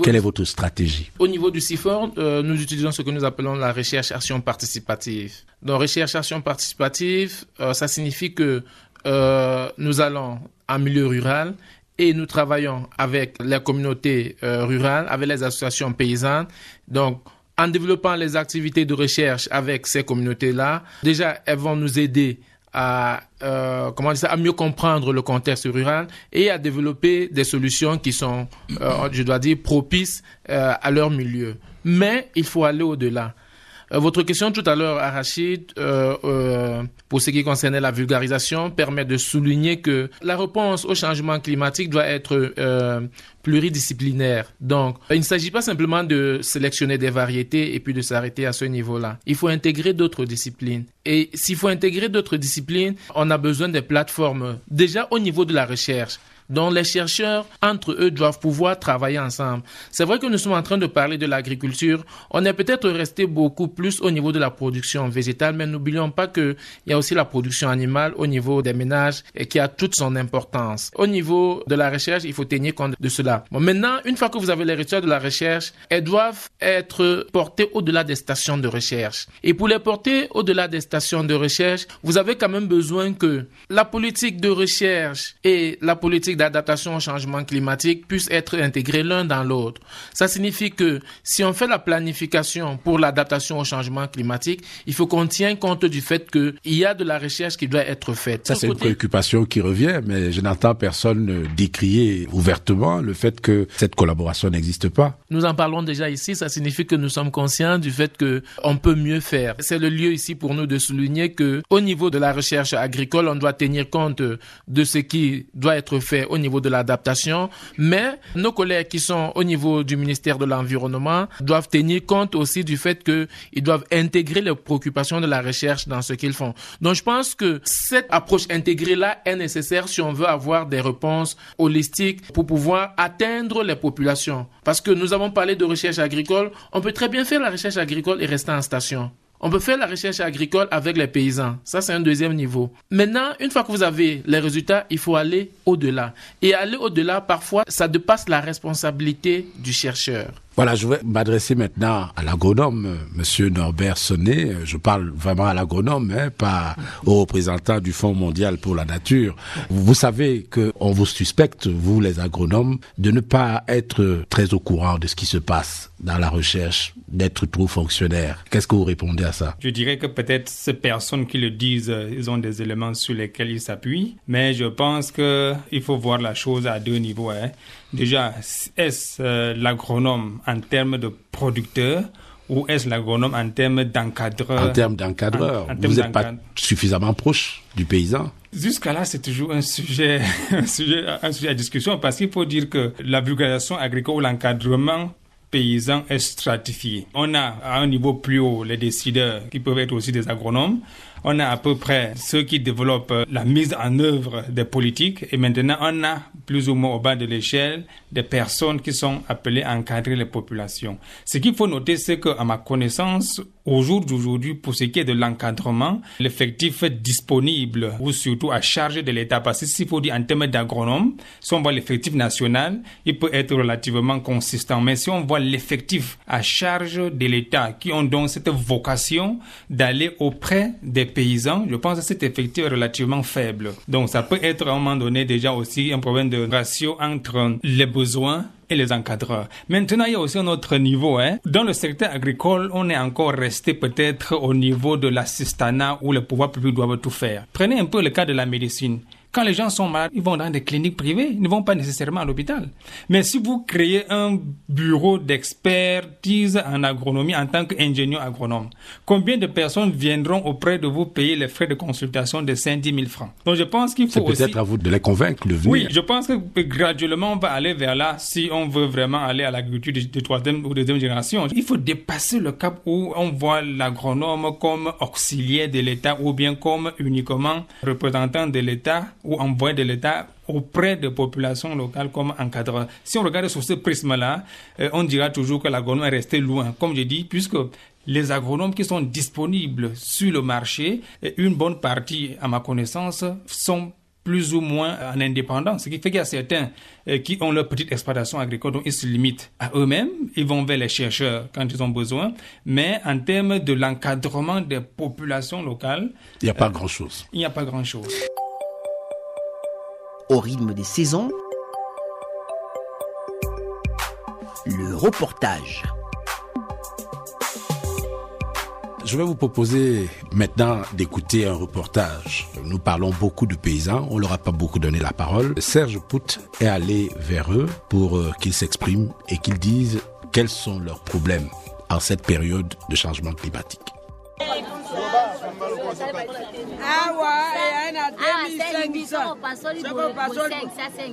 quelle est votre stratégie?
Au niveau du CIFOR, euh, nous utilisons ce que nous appelons la recherche-action participative. Donc, recherche-action participative, euh, ça signifie que euh, nous allons en milieu rural et nous travaillons avec les communautés rurales, avec les associations paysannes. Donc, en développant les activités de recherche avec ces communautés-là, déjà, elles vont nous aider à, euh, comment dire à mieux comprendre le contexte rural et à développer des solutions qui sont, euh, je dois dire, propices euh, à leur milieu. Mais il faut aller au-delà. Euh, votre question tout à l'heure, Arachid, euh, euh, pour ce qui concernait la vulgarisation, permet de souligner que la réponse au changement climatique doit être pluridisciplinaire. Donc, il ne s'agit pas simplement de sélectionner des variétés et puis de s'arrêter à ce niveau-là. Il faut intégrer d'autres disciplines. Et s'il faut intégrer d'autres disciplines, on a besoin des plateformes déjà au niveau de la recherche dont les chercheurs, entre eux, doivent pouvoir travailler ensemble. C'est vrai que nous sommes en train de parler de l'agriculture. On est peut-être resté beaucoup plus au niveau de la production végétale, mais n'oublions pas qu'il y a aussi la production animale au niveau des ménages et qui a toute son importance. Au niveau de la recherche, il faut tenir compte de cela. Bon, maintenant, une fois que vous avez les résultats de la recherche, elles doivent être portées au-delà des stations de recherche. Et pour les porter au-delà des stations de recherche, vous avez quand même besoin que la politique de recherche et la politique d'adaptation au changement climatique puissent être intégrés l'un dans l'autre. Ça signifie que si on fait la planification pour l'adaptation au changement climatique, il faut qu'on tienne compte du fait qu'il y a de la recherche qui doit être faite.
Ça, c'est une préoccupation qui revient, mais je n'entends personne décrier ouvertement le fait que cette collaboration n'existe pas.
Nous en parlons déjà ici, ça signifie que nous sommes conscients du fait que on peut mieux faire. C'est le lieu ici pour nous de souligner que au niveau de la recherche agricole, on doit tenir compte de ce qui doit être fait au niveau de l'adaptation, mais nos collègues qui sont au niveau du ministère de l'Environnement doivent tenir compte aussi du fait qu'ils doivent intégrer les préoccupations de la recherche dans ce qu'ils font. Donc je pense que cette approche intégrée-là est nécessaire si on veut avoir des réponses holistiques pour pouvoir atteindre les populations. Parce que nous avons parlé de recherche agricole, on peut très bien faire la recherche agricole et rester en station. On peut faire la recherche agricole avec les paysans. Ça, c'est un deuxième niveau. Maintenant, une fois que vous avez les résultats, il faut aller au-delà. Et aller au-delà, parfois, ça dépasse la responsabilité du chercheur.
Voilà, je vais m'adresser maintenant à l'agronome, Monsieur Norbert Sonnet. Je parle vraiment à l'agronome, hein, pas au représentant du Fonds mondial pour la nature. Vous savez que on vous suspecte, vous les agronomes, de ne pas être très au courant de ce qui se passe dans la recherche, d'être trop fonctionnaire. Qu'est-ce que vous répondez à ça?
Je dirais que peut-être ces personnes qui le disent, ils ont des éléments sur lesquels ils s'appuient, mais je pense que il faut voir la chose à deux niveaux. Hein. Déjà, est-ce euh, l'agronome en termes de producteur ou est-ce l'agronome en termes d'encadreur?
En termes d'encadreur, vous n'êtes pas suffisamment proche du paysan.
Jusqu'à là, c'est toujours un sujet, un sujet, un sujet à discussion parce qu'il faut dire que la vulgarisation agricole ou l'encadrement paysan est stratifié. On a à un niveau plus haut les décideurs qui peuvent être aussi des agronomes on a à peu près ceux qui développent la mise en œuvre des politiques et maintenant on a plus ou moins au bas de l'échelle des personnes qui sont appelées à encadrer les populations. Ce qu'il faut noter, c'est qu'à ma connaissance, au jour d'aujourd'hui, pour ce qui est de l'encadrement, l'effectif disponible ou surtout à charge de l'État, parce que s'il faut dire en termes d'agronomes, si on voit l'effectif national, il peut être relativement consistant. Mais si on voit l'effectif à charge de l'État, qui ont donc cette vocation d'aller auprès des paysans, je pense que cet effectif est relativement faible. Donc ça peut être à un moment donné déjà aussi un problème de ratio entre les besoins et les encadreurs. Maintenant, il y a aussi un autre niveau. Hein. Dans le secteur agricole, on est encore resté peut-être au niveau de l'assistanat où le pouvoir public doit tout faire. Prenez un peu le cas de la médecine. Quand les gens sont malades, ils vont dans des cliniques privées, ils ne vont pas nécessairement à l'hôpital. Mais si vous créez un bureau d'expertise en agronomie en tant qu'ingénieur agronome, combien de personnes viendront auprès de vous payer les frais de consultation de 5 10 000 francs? Donc je pense qu'il faut
aussi... peut-être à vous de les convaincre de venir.
Oui, je pense que graduellement on va aller vers là si on veut vraiment aller à l'agriculture de, troisième ou de deuxième génération. Il faut dépasser le cap où on voit l'agronome comme auxiliaire de l'État ou bien comme uniquement représentant de l'État ou envoyé de l'État auprès des populations locales comme encadreur. Si on regarde sur ce prisme-là, euh, on dira toujours que l'agronome est resté loin, comme je dis, puisque les agronomes qui sont disponibles sur le marché, une bonne partie, à ma connaissance, sont plus ou moins en indépendance. Ce qui fait qu'il y a certains euh, qui ont leur petite exploitation agricole, donc ils se limitent à eux-mêmes, ils vont vers les chercheurs quand ils ont besoin, mais en termes de l'encadrement des populations locales...
Il n'y a pas grand-chose.
Il n'y a pas grand-chose
au rythme des saisons. Le reportage.
Je vais vous proposer maintenant d'écouter un reportage. Nous parlons beaucoup de paysans, on leur a pas beaucoup donné la parole. Serge Pout est allé vers eux pour euh, qu'ils s'expriment et qu'ils disent quels sont leurs problèmes en cette période de changement climatique.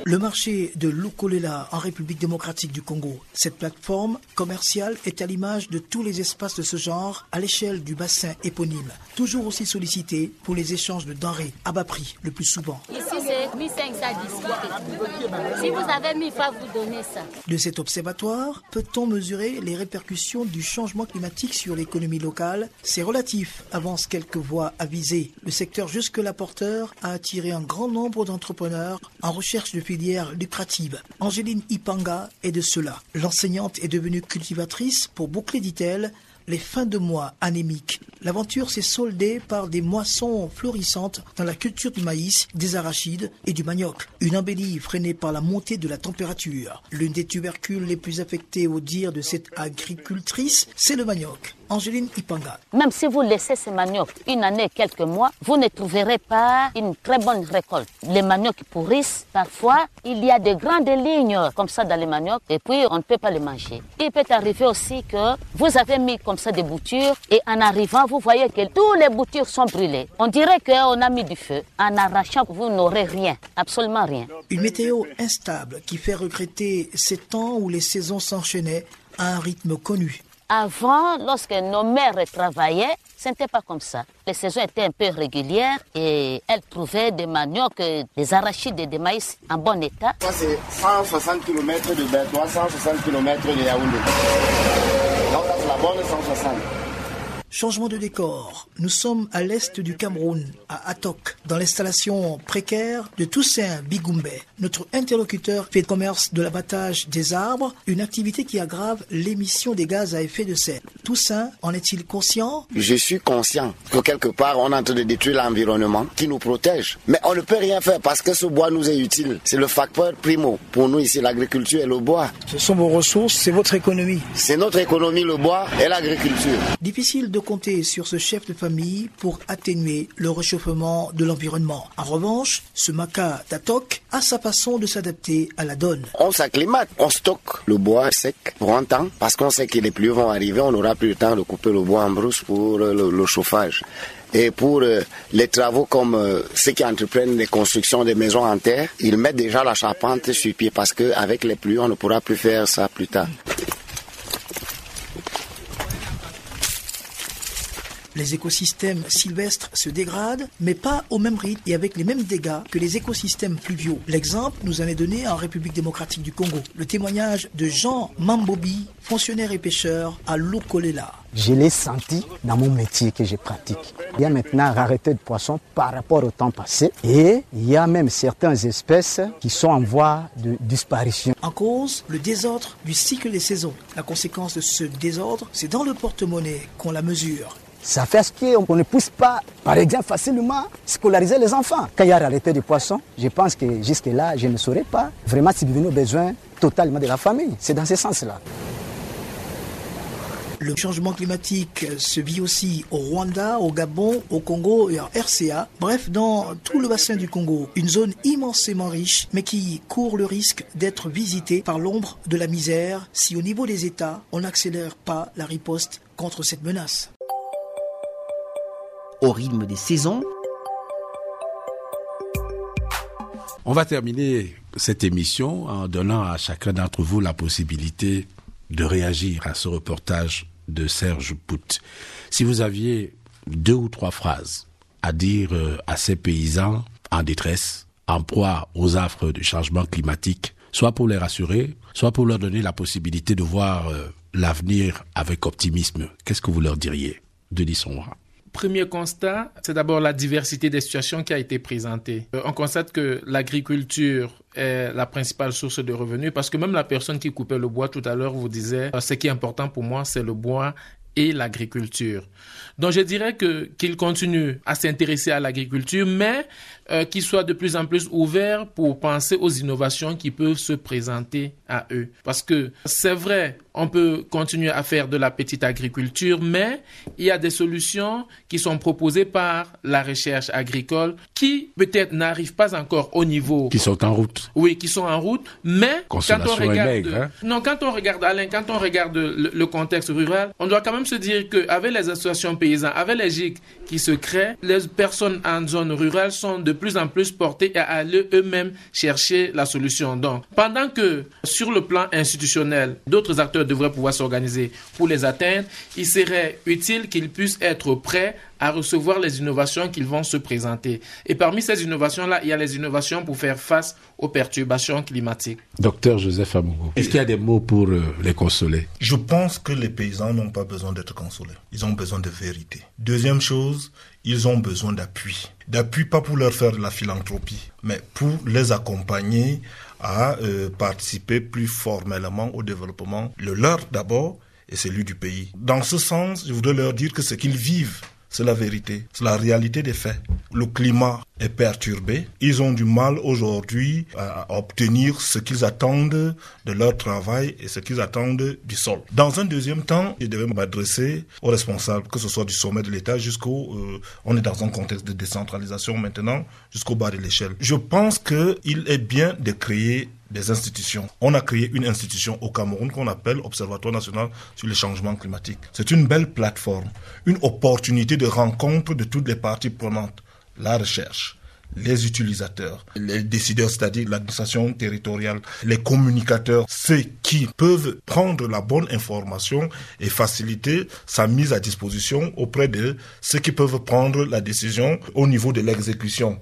Le marché de Lukolela en République démocratique du Congo. Cette plateforme commerciale est à l'image de tous les espaces de ce genre à l'échelle du bassin éponyme, toujours aussi sollicité pour les échanges de denrées à bas prix le plus souvent.
Ici, c'est 1500 Si vous avez mis, vous donner ça.
De cet observatoire, peut-on mesurer les répercussions du changement climatique sur l'économie locale? C'est relatif, avance quelques voix avisées. Le secteur jusque-là porteur a attiré un grand nombre d'entrepreneurs en recherche de filières lucratives. Angéline Ipanga est de cela. L'enseignante est devenue cultivatrice pour boucler, dit-elle, les fins de mois anémiques. L'aventure s'est soldée par des moissons florissantes dans la culture du maïs, des arachides et du manioc. Une embellie freinée par la montée de la température. L'une des tubercules les plus affectés au dire de cette agricultrice, c'est le manioc. Angéline Ipanga.
Même si vous laissez ces maniocs une année, quelques mois, vous ne trouverez pas une très bonne récolte. Les maniocs pourrissent. Parfois, il y a de grandes lignes comme ça dans les maniocs et puis on ne peut pas les manger. Il peut arriver aussi que vous avez mis comme ça des boutures et en arrivant, vous voyez que tous les boutures sont brûlées. On dirait qu'on a mis du feu. En arrachant, vous n'aurez rien, absolument rien.
Une météo instable qui fait regretter ces temps où les saisons s'enchaînaient à un rythme connu.
Avant, lorsque nos mères travaillaient, ce n'était pas comme ça. Les saisons étaient un peu régulières et elles trouvaient des maniocs, des arachides et des maïs en bon état.
Ça, c'est 160 km de Bertois, 160 km de Yaoundé. Donc, c'est la bonne 160.
Changement de décor. Nous sommes à l'est du Cameroun, à Atok, dans l'installation précaire de Toussaint Bigumbe. Notre interlocuteur fait commerce de l'abattage des arbres, une activité qui aggrave l'émission des gaz à effet de serre. Toussaint, en est-il conscient?
Je suis conscient que quelque part, on est en train de détruire l'environnement qui nous protège. Mais on ne peut rien faire parce que ce bois nous est utile. C'est le facteur primo. Pour nous ici, l'agriculture et le bois.
Ce sont vos ressources, c'est votre économie.
C'est notre économie, le bois et l'agriculture.
Difficile de compter sur ce chef de famille pour atténuer le réchauffement de l'environnement. En revanche, ce maca d'Atok a sa façon de s'adapter à la donne.
On s'acclimate, on stocke le bois sec pour un temps parce qu'on sait que les pluies vont arriver, on n'aura plus le temps de couper le bois en brousse pour le, le chauffage. Et pour euh, les travaux comme euh, ceux qui entreprennent les constructions des maisons en terre, ils mettent déjà la charpente sur pied parce qu'avec les pluies, on ne pourra plus faire ça plus tard.
Les écosystèmes sylvestres se dégradent, mais pas au même rythme et avec les mêmes dégâts que les écosystèmes pluviaux. L'exemple nous en est donné en République démocratique du Congo. Le témoignage de Jean Mambobi, fonctionnaire et pêcheur à Lokolela.
Je l'ai senti dans mon métier que je pratique. Il y a maintenant rareté de poissons par rapport au temps passé et il y a même certaines espèces qui sont en voie de disparition.
En cause, le désordre du cycle des saisons. La conséquence de ce désordre, c'est dans le porte-monnaie qu'on la mesure.
Ça fait ce qu'on ne puisse pas, par exemple, facilement scolariser les enfants. Quand il y a rareté de poissons, je pense que jusque-là, je ne saurais pas vraiment subvenir aux besoins totalement de la famille. C'est dans ce sens-là.
Le changement climatique se vit aussi au Rwanda, au Gabon, au Congo et en RCA. Bref, dans tout le bassin du Congo, une zone immensément riche, mais qui court le risque d'être visitée par l'ombre de la misère si au niveau des États, on n'accélère pas la riposte contre cette menace
au rythme des saisons.
On va terminer cette émission en donnant à chacun d'entre vous la possibilité de réagir à ce reportage de Serge Pout. Si vous aviez deux ou trois phrases à dire euh, à ces paysans en détresse, en proie aux affres du changement climatique, soit pour les rassurer, soit pour leur donner la possibilité de voir euh, l'avenir avec optimisme, qu'est-ce que vous leur diriez Denis Sonra
premier constat, c'est d'abord la diversité des situations qui a été présentée. Euh, on constate que l'agriculture est la principale source de revenus parce que même la personne qui coupait le bois tout à l'heure vous disait euh, ce qui est important pour moi c'est le bois et l'agriculture. Donc je dirais que qu'il continue à s'intéresser à l'agriculture, mais euh, qu'il soit de plus en plus ouvert pour penser aux innovations qui peuvent se présenter à eux. Parce que c'est vrai, on peut continuer à faire de la petite agriculture, mais il y a des solutions qui sont proposées par la recherche agricole qui peut-être n'arrivent pas encore au niveau.
Qui sont en route.
Oui, qui sont en route, mais
quand on regarde, hein.
non, quand on regarde Alain, quand on regarde le, le, contexte rural, on doit quand même se dire qu'avec les associations paysannes, avec les GIC qui se créent, les personnes en zone rurale sont de plus en plus portés à aller eux-mêmes chercher la solution. Donc, pendant que sur le plan institutionnel, d'autres acteurs devraient pouvoir s'organiser pour les atteindre, il serait utile qu'ils puissent être prêts à recevoir les innovations qu'ils vont se présenter. Et parmi ces innovations-là, il y a les innovations pour faire face aux perturbations climatiques.
Docteur Joseph Amougou, est-ce qu'il y a des mots pour euh, les consoler?
Je pense que les paysans n'ont pas besoin d'être consolés. Ils ont besoin de vérité. Deuxième chose, ils ont besoin d'appui. D'appui pas pour leur faire de la philanthropie, mais pour les accompagner à euh, participer plus formellement au développement, le leur d'abord, et celui du pays. Dans ce sens, je voudrais leur dire que ce qu'ils vivent c'est la vérité, c'est la réalité des faits. Le climat est perturbé. Ils ont du mal aujourd'hui à obtenir ce qu'ils attendent de leur travail et ce qu'ils attendent du sol. Dans un deuxième temps, je devais m'adresser aux responsables, que ce soit du sommet de l'État jusqu'au... Euh, on est dans un contexte de décentralisation maintenant, jusqu'au bas de l'échelle. Je pense qu'il est bien de créer des institutions. On a créé une institution au Cameroun qu'on appelle Observatoire national sur les changements climatiques. C'est une belle plateforme, une opportunité de rencontre de toutes les parties prenantes. La recherche, les utilisateurs, les décideurs, c'est-à-dire l'administration territoriale, les communicateurs, ceux qui peuvent prendre la bonne information et faciliter sa mise à disposition auprès de ceux qui peuvent prendre la décision au niveau de l'exécution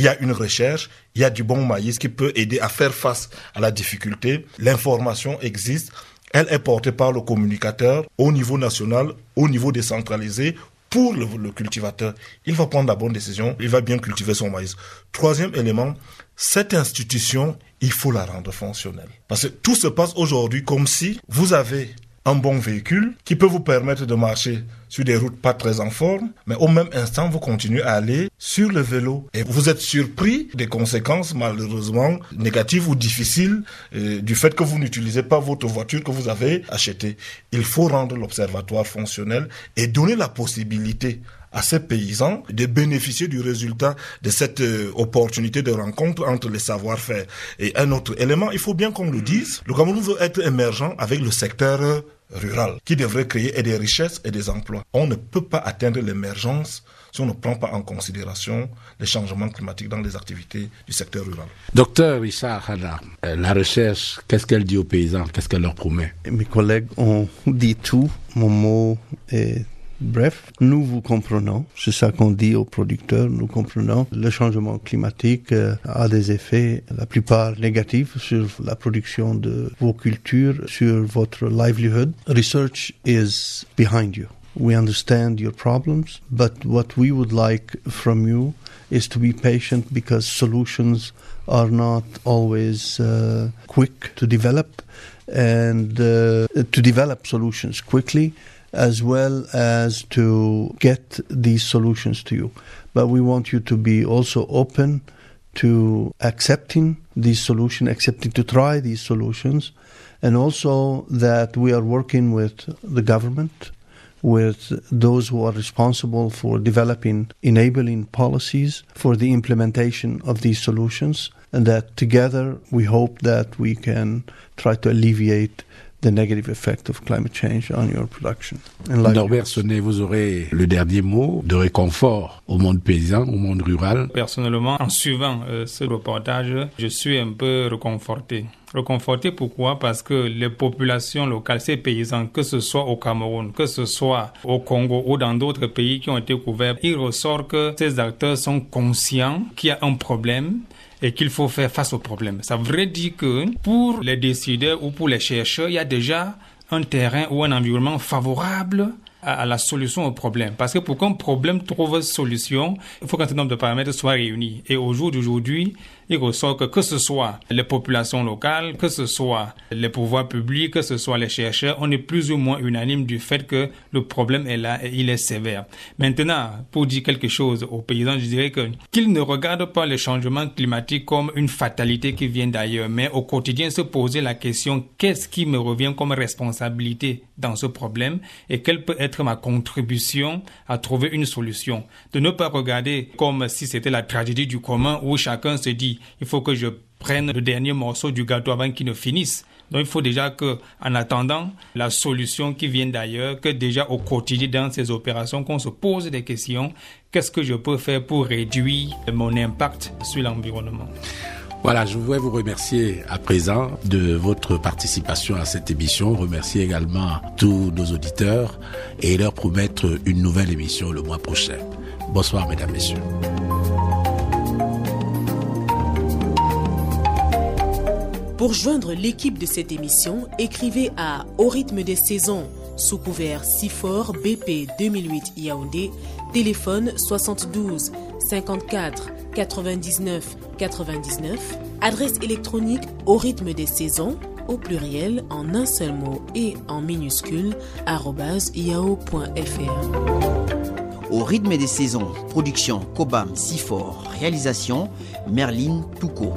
il y a une recherche, il y a du bon maïs qui peut aider à faire face à la difficulté. L'information existe, elle est portée par le communicateur au niveau national, au niveau décentralisé. Pour le, cultivateur, il va prendre la bonne décision, il va bien cultiver son maïs. Troisième élément, cette institution, il faut la rendre fonctionnelle. Parce que tout se passe aujourd'hui comme si vous avez un bon véhicule qui peut vous permettre de marcher sur des routes pas très en forme, mais au même instant, vous continuez à aller sur le vélo. Et vous êtes surpris des conséquences malheureusement négatives ou difficiles euh, du fait que vous n'utilisez pas votre voiture que vous avez achetée. Il faut rendre l'observatoire fonctionnel et donner la possibilité à ces paysans de bénéficier du résultat de cette euh, opportunité de rencontre entre les savoir-faire. Et un autre élément, il faut bien qu'on le dise, le Cameroun veut être émergent avec le secteur rural qui devrait créer des richesses et des emplois. On ne peut pas atteindre l'émergence si on ne prend pas en considération les changements climatiques dans les activités du secteur rural.
Docteur Richard Hana, euh, la recherche, qu'est-ce qu'elle dit aux paysans? Qu'est-ce qu'elle leur promet?
Mes collègues ont dit tout. Mon mot est Bref, nous vous comprenons, c'est ça qu'on dit aux producteurs, nous comprenons. Le changement climatique euh, a des effets, la plupart négatifs, sur la production de vos cultures, sur votre livelihood. Research is behind you. We understand your problems, but what we would like from you is to be patient because solutions are not always uh, quick to develop and uh, to develop solutions quickly as well as to get these solutions to you. But we want you to be also open to accepting these solutions, accepting to try these solutions, and also that we are working with the government, with those who are responsible for developing enabling policies for the implementation of these solutions, and that together we hope that we can try to alleviate the negative effect of climate change on your production.
Norbert Sonnet, vous aurez le dernier mot de réconfort au monde paysan, au monde rural.
Personnellement, en suivant euh, ce reportage, je suis un peu réconforté. Reconforté pourquoi? Parce que les populations locales, ces paysans, que ce soit au Cameroun, que ce soit au Congo ou dans d'autres pays qui ont été couverts, il ressort que ces acteurs sont conscients qu'il y a un problème et qu'il faut faire face au problème. Ça veut dire que pour les décideurs ou pour les chercheurs, il y a déjà un terrain ou un environnement favorable à, la solution au problème. Parce que pour qu'un problème trouve solution, il faut qu'un certain nombre de paramètres soient réunis. Et au jour d'aujourd'hui, il ressort que que ce soit les populations locales, que ce soit les pouvoirs publics, que ce soit les chercheurs, on est plus ou moins unanime du fait que le problème est là et il est sévère. Maintenant, pour dire quelque chose aux paysans, je dirais que qu'ils ne regardent pas le changement climatique comme une fatalité qui vient d'ailleurs, mais au quotidien se poser la question qu'est-ce qui me revient comme responsabilité dans ce problème et quelle peut être ma contribution à trouver une solution? De ne pas regarder comme si c'était la tragédie du commun où chacun se dit il faut que je prenne le dernier morceau du gâteau avant qu'il ne finisse. Donc il faut déjà que, en attendant la solution qui vient d'ailleurs, que déjà au quotidien dans ces opérations, qu'on se pose des questions. Qu'est-ce que je peux faire pour réduire mon impact sur l'environnement?
Voilà, je voudrais vous remercier à présent de votre participation à cette émission, remercier également tous nos auditeurs et leur promettre une nouvelle émission le mois prochain. Bonsoir, mesdames, messieurs.
Pour joindre l'équipe de cette émission, écrivez à Au rythme des saisons, sous couvert SIFOR BP 2008 Yaoundé, téléphone 72 54 99 99, adresse électronique au rythme des saisons au pluriel en un seul mot et en minuscule yahoo.fr.
Au rythme des saisons, production Cobam Sifor, réalisation Merlin Touko.